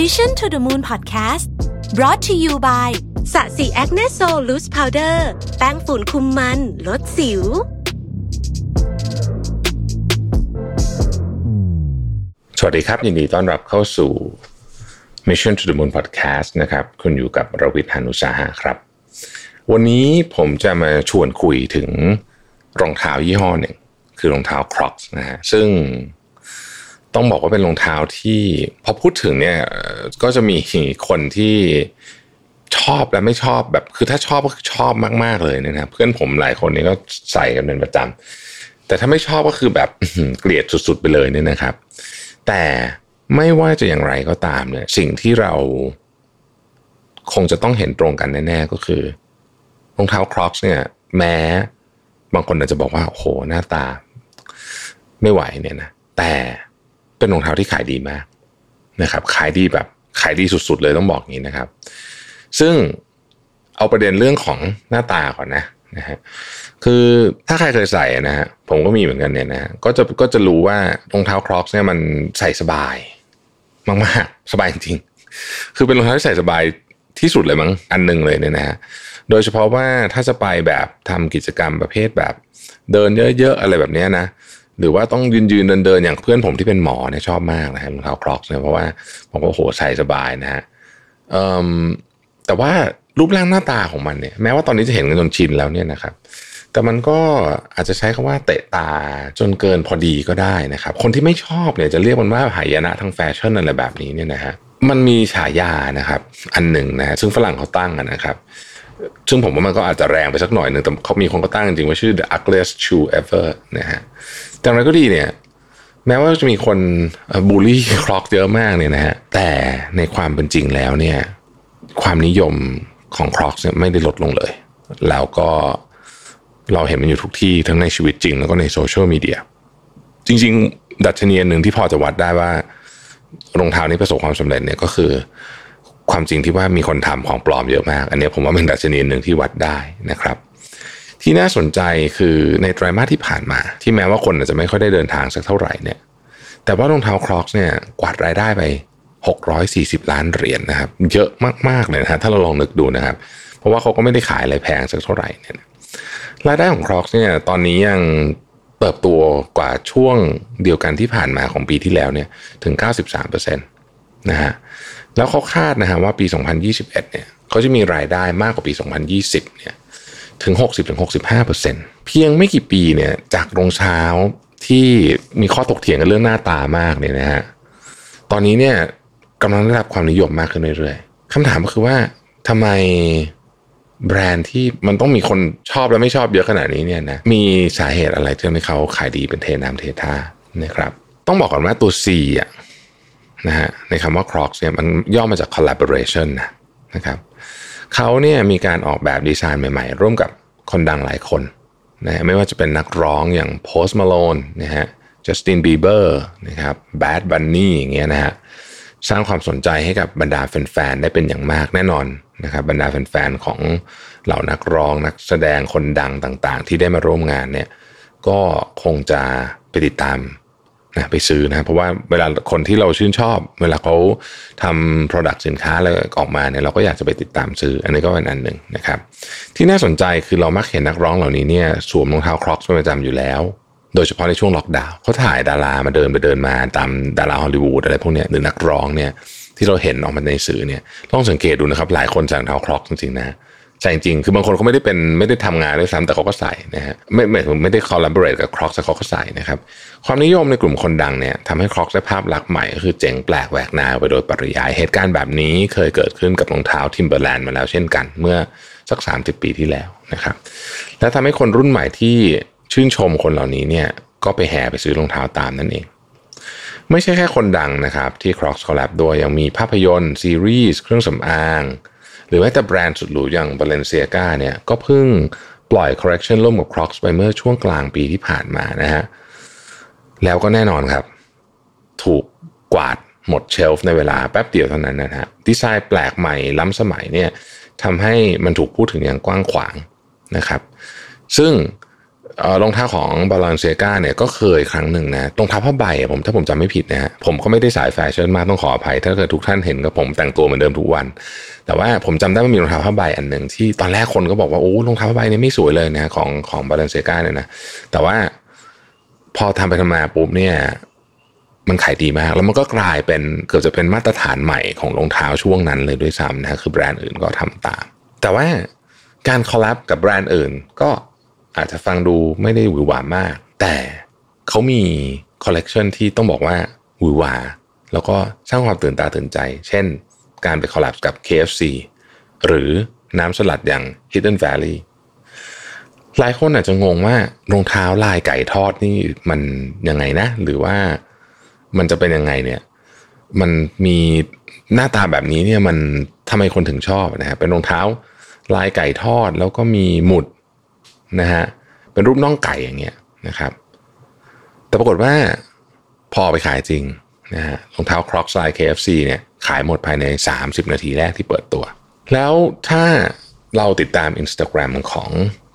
Mission to the Moon Podcast brought to you by Sasi Acne Sol Loose Powder แป้งฝุ่นคุมมัน ลดสิว สวัสดีครับ ยินดีต้อนรับเข้าสู่ Mission to the Moon Podcast นะครับ คุณอยู่กับรวิศ หาญอุตสาหะครับ วันนี้ผมจะมาชวนคุยถึงรองเท้ายี่ห้อหนึ่ง คือรองเท้า Crocs นะฮะซึ่ง ต้องบอกว่าเป็นรองเท้าที่พอพูดถึงเนี่ยก็จะมีคนที่ชอบและไม่ชอบแบบคือถ้าชอบก็คือชอบมากๆเลยนะครับเพื่อนผมหลายคนนี่ก็ใส่กันเป็นประจำแต่ถ้าไม่ชอบก็คือแบบเกลียดสุดๆไปเลยเนี่ยนะครับ แต่ไม่ว่าจะอย่างไรก็ตามเนี่ยสิ่งที่เราคงจะต้องเห็นตรงกันแน่ๆก็คือรองเท้าครอ c เนี่ย แม้บางคนอาจจะบอกว่าโอ้โหหน้าตา ไม่ไหวเนี่ยนะแต่ เป็นรองเท้าที่ขายดีมากนะครับ ขายดีแบบขายดีสุดๆเลยต้องบอกอย่างนี้นะครับ ซึ่งเอาประเด็นเรื่องของหน้าตาก่อนนะนะฮะคือถ้าใครเคยใส่นะฮะผมก็มีเหมือนกันเนี่ยนะฮะก็จะก็จะรู้ว่ารองเท้าครอ c เนี่ยมันใส่สบาย มากๆสบายจริงๆคือเป็นรองเท้าที่ใส่สบายที่สุดเลยมั้งอันหนึ่งเลยเนี่ยนะฮะโดยเฉพาะว่าถ้าจะไปแบบทำกิจกรรมประเภทแบบ เดินเยอะๆอะไรแบบนี้นะ หรือว่าต้องยืนยืนเดินเดินอย่างเพื่อนผมที่เป็นหมอเนี่ยชอบมากนะฮะรองเท้าครอ c เนี่ยเพราะว่าผมก็โหใส่สบายนะฮะแต่ว่ารูปร่างหน้าตาของมันเนี่ยแม้ว่าตอนนี้จะเห็นกันจนชินแล้วเนี่ยนะครับ แต่มันก็อาจจะใช้คำว่าเตะตาจนเกินพอดีก็ได้นะครับ คนที่ไม่ชอบเนี่ยจะเรียกมันว่าหายนะทางแฟชั่นอะไรแบบนี้เนี่ยนะฮะมันมีฉายานะครับ อันหนึ่งนะซึ่งฝรั่งเขาตั้งนะครับ ซึ่งผมว่ามันก็อาจจะแรงไปสักหน่อยหนึ่งแต่เขามีคนก็ตั้งจริงว่าชื่อ the ugliest shoe ever นะฮะแต่อะไรก็ดีเนี่ย แม้ว่าจะมีคนบูลลี่ครอกเยอะมากเนี่ยนะฮะแต่ในความเป็นจริงแล้วเนี่ยความนิยมของครอกเนี่ยไม่ได้ลดลงเลย แล้วก็เราเห็นมันอยู่ทุกที่ทั้งในชีวิตจริง แล้วก็ในโซเชียลมีเดียจริง ๆ ดัชนีนหนึ่งที่พอจะวัดได้ว่ารองเท้านี้ประสบความสำเร็จเนี่ยก็คือ ความจริงที่ว่ามีคนทำของปลอมเยอะมาก อันนี้ผมว่าเป็นดัชนีหนึ่งที่วัดได้นะครับ ที่น่าสนใจคือในไตรมาสที่ผ่านมา ที่แม้ว่าคนอาจจะไม่ค่อยได้เดินทางสักเท่าไหร่เนี่ย แต่ว่ารองเท้าครอกเนี่ยกวาดรายได้ไป 640 ล้านเหรียญนะครับ เยอะมากๆเลยนะฮะถ้าเราลองนึกดูนะครับ เพราะว่าเขาก็ไม่ได้ขายอะไรแพงสักเท่าไหร่เนี่ยรายได้ของครอกเนี่ยตอนนี้ยังเติบโตกว่าช่วงเดียวกันที่ผ่านมาของปีที่แล้วเนี่ยถึง 93%นะฮะ แล้วเขาคาดนะฮะว่าปี 2021 เนี่ยเขาจะมีรายได้มากกว่าปี 2020 เนี่ยถึง 60-65%เพียงไม่กี่ปีเนี่ยจากโรงเท้าที่มีข้อตกเถียงกันเรื่องหน้าตามากเนี่ยนะฮะตอนนี้เนี่ยกำลังได้รับความนิยมมากขึ้นเรื่อยๆคำถามก็คือว่าทำไมแบรนด์ที่มันต้องมีคนชอบและไม่ชอบเยอะขนาดนี้เนี่ยนะมีสาเหตุอะไรที่ทำให้เขาขายดีเป็นเทน้ำเทท่านะครับ ต้องบอกก่อนว่าตัว C อะ นะฮะในคำว่า Crocs เนี่ยมันย่อมาจาก collaboration นะนะครับเขาเนี่ยมีการออกแบบดีไซน์ใหม่ๆ ร่วมกับคนดังหลายคนนะฮะไม่ว่าจะเป็นนักร้องอย่าง Post Malone นะฮะ Justin Bieber นะครับ Bad Bunny อย่างเงี้ยนะฮะสร้างความสนใจให้กับบรรดาแฟนๆได้เป็นอย่างมากแน่นอนนะครับบรรดาแฟนๆของเหล่านักร้องนักแสดงคนดังต่างๆ ที่ได้มาร่วมงานเนี่ยก็คงจะไปติดตาม นะไปซื้อนะเพราะว่าเวลาคนที่เราชื่นชอบ เวลาเขาทำ product สินค้าอะไรออกมาเนี่ยเราก็อยากจะไปติดตามซื้อ อันนี้ก็เป็นอันหนึ่งนะครับ ที่น่าสนใจคือเรามักเห็นนักร้องเหล่านี้เนี่ยสวมรองเท้าครอกเป็นประจำอยู่แล้ว โดยเฉพาะในช่วงล็อกดาวน์เขาถ่ายดารามาเดินไปเดินมาตามดาราฮอลลีวูดอะไรพวกเนี้ยหรือนักร้องเนี่ยที่เราเห็นออกมาในสื่อเนี่ยลองสังเกตดูนะครับ หลายคนใส่รองเท้าครอกจริงๆนะ ใส่จริงๆคือบางคนเขาไม่ได้เป็นไม่ได้ทำงานด้วยซ้ำแต่เขาก็ใส่นะฮะไม่ไม่ไม่ได้ collaborate กับครอกแต่เขาก็ใส่นะครับความนิยมในกลุ่มคนดังเนี่ยทำให้ครอกได้ภาพลักษณ์ใหม่ก็คือเจ๋งแปลกแหวกแนวไปโดยปริยายเหตุการณ์แบบนี้เคยเกิดขึ้นกับรองเท้าทิมเบอร์แลนด์มาแล้วเช่นกันเมื่อสัก 30 ปีที่แล้วนะครับและทำให้คนรุ่นใหม่ที่ชื่นชมคนเหล่านี้เนี่ยก็ไปแห่ไปซื้อรองเท้าตามนั่นเองไม่ใช่แค่คนดังนะครับที่ Crocs collab ด้วยยังมีภาพยนตร์ซีรีส์เครื่องสำอาง หรือแม้แต่แบรนด์สุดหรูอย่าง Balenciaga เนี่ยก็เพิ่งปล่อย correction ร่วมกับ Crocs ไปเมื่อช่วงกลางปีที่ผ่านมานะฮะแล้วก็แน่นอนครับ ถูกกวาดหมดเชลฟ์ในเวลาแป๊บเดียวเท่านั้นนะฮะดีไซน์แปลกใหม่ล้ำสมัยเนี่ยทำให้มันถูกพูดถึงอย่างกว้างขวางนะครับ ซึ่ง รองเท้าของบาลานเซกาเนี่ยก็เคยครั้งหนึ่งนะรองเท้าผ้าใบผมถ้าผมจำไม่ผิดนะฮะผมก็ไม่ได้สายแฟชั่นมากต้องขออภัย ถ้าเกิดทุกท่านเห็นกับผมแต่งตัวเหมือนเดิมทุกวัน แต่ว่าผมจำได้ว่ามีรองเท้าผ้าใบอันหนึ่งที่ตอนแรกคนก็บอกว่าโอ้รองเท้าผ้าใบเนี่ยไม่สวยเลยนะของของบาลานเซกาเนี่ยนะแต่ว่าพอทำไปทำมาปุ๊บเนี่ยมันขายดีมาก แล้วมันก็กลายเป็นเกือบจะเป็นมาตรฐานใหม่ของรองเท้าช่วงนั้นเลยด้วยซ้ำนะคือแบรนด์อื่นก็ทำตาม แต่ว่าการ collab กับแบรนด์อื่นก็ อาจจะฟังดูไม่ได้หวือหวามาก แต่เขามีคอลเลกชันที่ต้องบอกว่าหวือหวา แล้วก็สร้างความตื่นตาตื่นใจ เช่น การไป collab กับ KFC หรือน้ำสลัดอย่าง Hidden Valley หลายคนอาจจะงงว่ารองเท้าลายไก่ทอดนี่มันยังไงนะ หรือว่ามันจะเป็นยังไงเนี่ย มันมีหน้าตาแบบนี้เนี่ยมันทำไมคนถึงชอบนะฮะเป็นรองเท้าลายไก่ทอดแล้วก็มีหมุด นะฮะเป็นรูปน่องไก่อย่างเงี้ยนะครับ แต่ปรากฏว่าพอไปขายจริงนะฮะรองเท้าครอกไซ KFC เนี่ยขายหมดภายใน 30 นาทีแรกที่เปิดตัว แล้วถ้าเราติดตาม Instagram ของ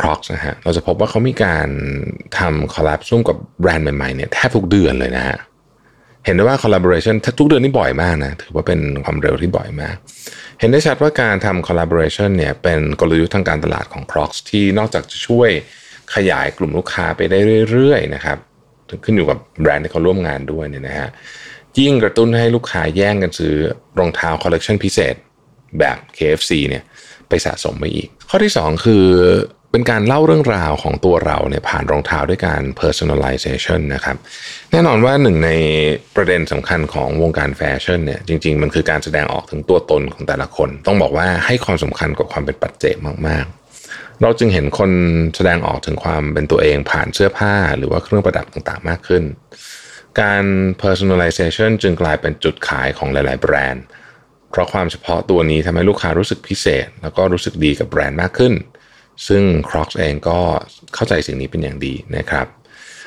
Crocs นะฮะเราจะพบว่าเขามีการทำ collab ร่วมกับแบรนด์ใหม่ๆเนี่ยแทบทุกเดือนเลยนะฮะ เห็นได้ว่า collaboration ทุกเดือนนี่บ่อยมากนะถือว่าเป็นความเร็วที่บ่อยมาก เห็นได้ชัดว่าการทำ collaboration เนี่ยเป็นกลยุทธ์ทางการตลาดของ Crocs ที่นอกจากจะช่วยขยายกลุ่มลูกค้าไปได้เรื่อยๆนะครับขึ้นอยู่กับแบรนด์ที่เขาร่วมงานด้วยเนี่ยนะฮะยิ่งกระตุ้นให้ลูกค้าแย่งกันซื้อรองเท้าคอลเลกชันพิเศษแบบ KFC เนี่ยไปสะสมไปอีก ข้อที่ 2 คือ เป็นการเล่าเรื่องราวของตัวเราเนี่ยผ่านรองเท้าด้วยการ personalization นะครับ แน่นอนว่าหนึ่งในประเด็นสำคัญของวงการแฟชั่นเนี่ยจริง ๆ มันคือการแสดงออกถึงตัวตนของแต่ละคน ต้องบอกว่าให้ความสำคัญกับความเป็นปัจเจกมาก ๆเราจึงเห็นคนแสดงออกถึงความเป็นตัวเองผ่านเสื้อผ้าหรือว่าเครื่องประดับต่างๆมากขึ้น การ personalization จึงกลายเป็นจุดขายของหลาย ๆ แบรนด์ เพราะความเฉพาะตัวนี้ทำให้ลูกค้ารู้สึกพิเศษ แล้วก็รู้สึกดีกับแบรนด์มากขึ้น ซึ่ง Crocs เองก็เข้าใจสิ่งนี้เป็นอย่างดีนะครับ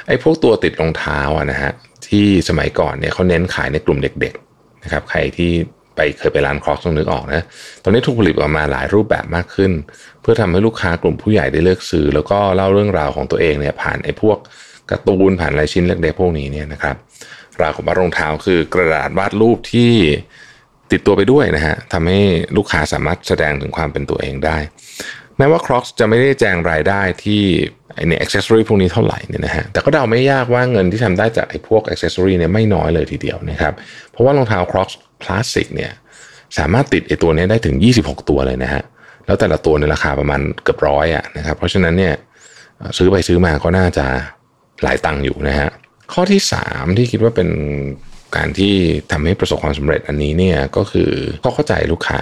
ไอ้พวกตัวติดรองเท้าอะนะฮะที่สมัยก่อนเนี่ยเขาเน้นขายในกลุ่มเด็กๆนะครับใครที่ไปเคยไปร้าน Crocs ต้องนึกออกนะ ตอนนี้ถูกผลิตออกมาหลายรูปแบบมากขึ้น เพื่อทำให้ลูกค้ากลุ่มผู้ใหญ่ได้เลือกซื้อ แล้วก็เล่าเรื่องราวของตัวเองเนี่ยผ่านไอ้พวกการ์ตูนผ่านลายชิ้นเล็กๆพวกนี้เนี่ยนะครับราวกับว่ารองเท้าคือกระดาษวาดรูปที่ติดตัวไปด้วยนะฮะทำให้ลูกค้าสามารถแสดงถึงความเป็นตัวเองได้ แม้ว่า Crocs จะไม่ได้แจงรายได้ที่ไอเนี่ย accessory พวกนี้เท่าไหร่เนี่ยนะฮะแต่ก็เดาไม่ยากว่าเงินที่ทำได้จากไอ้พวก accessory เนี่ยไม่น้อยเลยทีเดียวนะครับเพราะว่ารองเท้า Crocs คลาสสิกเนี่ยสามารถติดไอ้ตัวนี้ได้ถึง 26 ตัวเลยนะฮะแล้วแต่ละตัวในราคาประมาณเกือบร้อยอะนะครับเพราะฉะนั้นเนี่ยซื้อไปซื้อมาก็น่าจะหลายตังค์อยู่นะฮะข้อที่ 3 ที่คิดว่าเป็นการที่ทำให้ประสบความสำเร็จอันนี้เนี่ยก็คือก็เข้าใจลูกค้า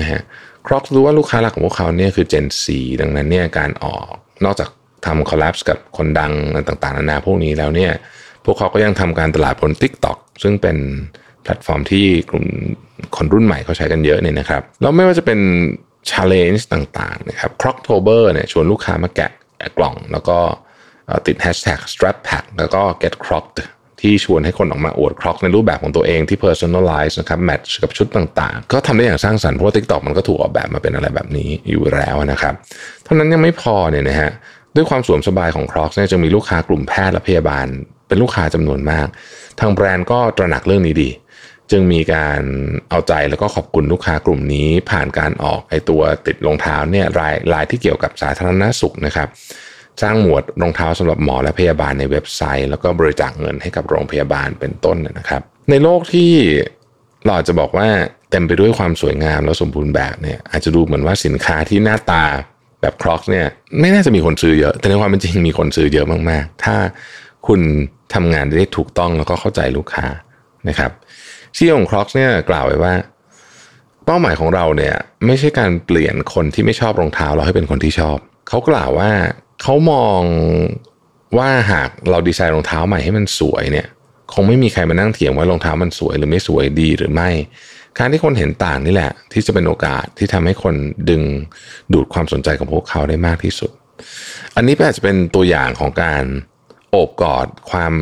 นะฮะ Crocs รู้ว่าลูกค้าหลักของพวกเขาเนี่ยคือ Gen 4ดังนั้นเนี่ยการออกนอกจากทำ collab กับคนดังต่างๆนานาพวกนี้แล้วเนี่ยพวกเขาก็ยังทำการตลาดบน TikTok ซึ่งเป็นแพลตฟอร์มที่กลุ่มคนรุ่นใหม่เขาใช้กันเยอะเนี่ยนะครับแล้วไม่ว่าจะเป็น Challenge ต่างๆนะครับ Croctober เนี่ยชวนลูกค้ามาแกะกล่อง แล้วก็ติด Hashtag Strap Pack แล้วก็ Get Crocked ที่ชวนให้คนออกมาอวดครอกในรูปแบบของตัวเองที่ personalize นะครับแมทช์กับชุดต่างๆ ก็ทำได้อย่างสร้างสรรค์เพราะว่า TikTok มันก็ถูกออกแบบมาเป็นอะไรแบบนี้อยู่แล้วนะครับเท่านั้นยังไม่พอเนี่ยนะฮะด้วยความสวมสบายของครอกเนี่ยจะมีลูกค้ากลุ่มแพทย์และพยาบาล เป็นลูกค้าจำนวนมาก ทางแบรนด์ก็ตระหนักเรื่องนี้ดี จึงมีการเอาใจแล้วก็ขอบคุณลูกค้ากลุ่มนี้ ผ่านการออกไอตัวติดรองเท้าเนี่ยรายรายที่เกี่ยวกับสาธารณสุขนะครับ สร้างหมวดรองเท้าสำหรับหมอและพยาบาลในเว็บไซต์ แล้วก็บริจาคเงินให้กับโรงพยาบาลเป็นต้นนะครับ ในโลกที่เราจะบอกว่าเต็มไปด้วยความสวยงามแล้วสมบูรณ์แบบเนี่ยอาจจะดูเหมือนว่าสินค้าที่หน้าตาแบบครอกเนี่ยไม่น่าจะมีคนซื้อเยอะ แต่ในความเป็นจริงมีคนซื้อเยอะมากๆ ถ้าคุณทำงานได้ถูกต้องแล้วก็เข้าใจลูกค้านะครับซีอของครอกเนี่ยกล่าวไว้ว่า เป้าหมายของเราเนี่ยไม่ใช่การเปลี่ยนคนที่ไม่ชอบรองเท้าเราให้เป็นคนที่ชอบ เขากล่าวว่า เขามองว่าหากเราดีไซน์รองเท้าใหม่ให้มันสวยเนี่ย คงไม่มีใครมานั่งเถียงว่ารองเท้ามันสวยหรือไม่สวยดีหรือไม่ การที่คนเห็นต่างนี่แหละ ที่จะเป็นโอกาสที่ทำให้คนดึงดูดความสนใจของพวกเขาได้มากที่สุด อันนี้อาจจะเป็นตัวอย่างของการโอบกอดความ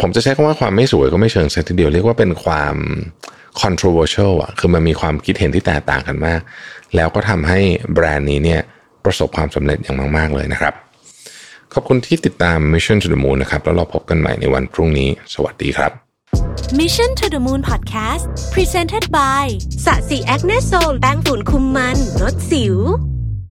ผมจะใช้คำว่าความไม่สวยก็ไม่เชิงซะทีเดียวเรียกว่าเป็นความ controversial อะ คือมันมีความคิดเห็นที่แตกต่างกันมาก แล้วก็ทำให้แบรนด์นี้เนี่ย ประสบความสำเร็จอย่างมาก ๆ เลยนะครับ ขอบคุณที่ติดตาม Mission to the Moon นะครับ แล้วเราพบกันใหม่ในวันพรุ่งนี้ สวัสดีครับ Mission to the Moon Podcast Presented by Sasi Acne Sol แป้งฝุ่นคุมมันลดสิว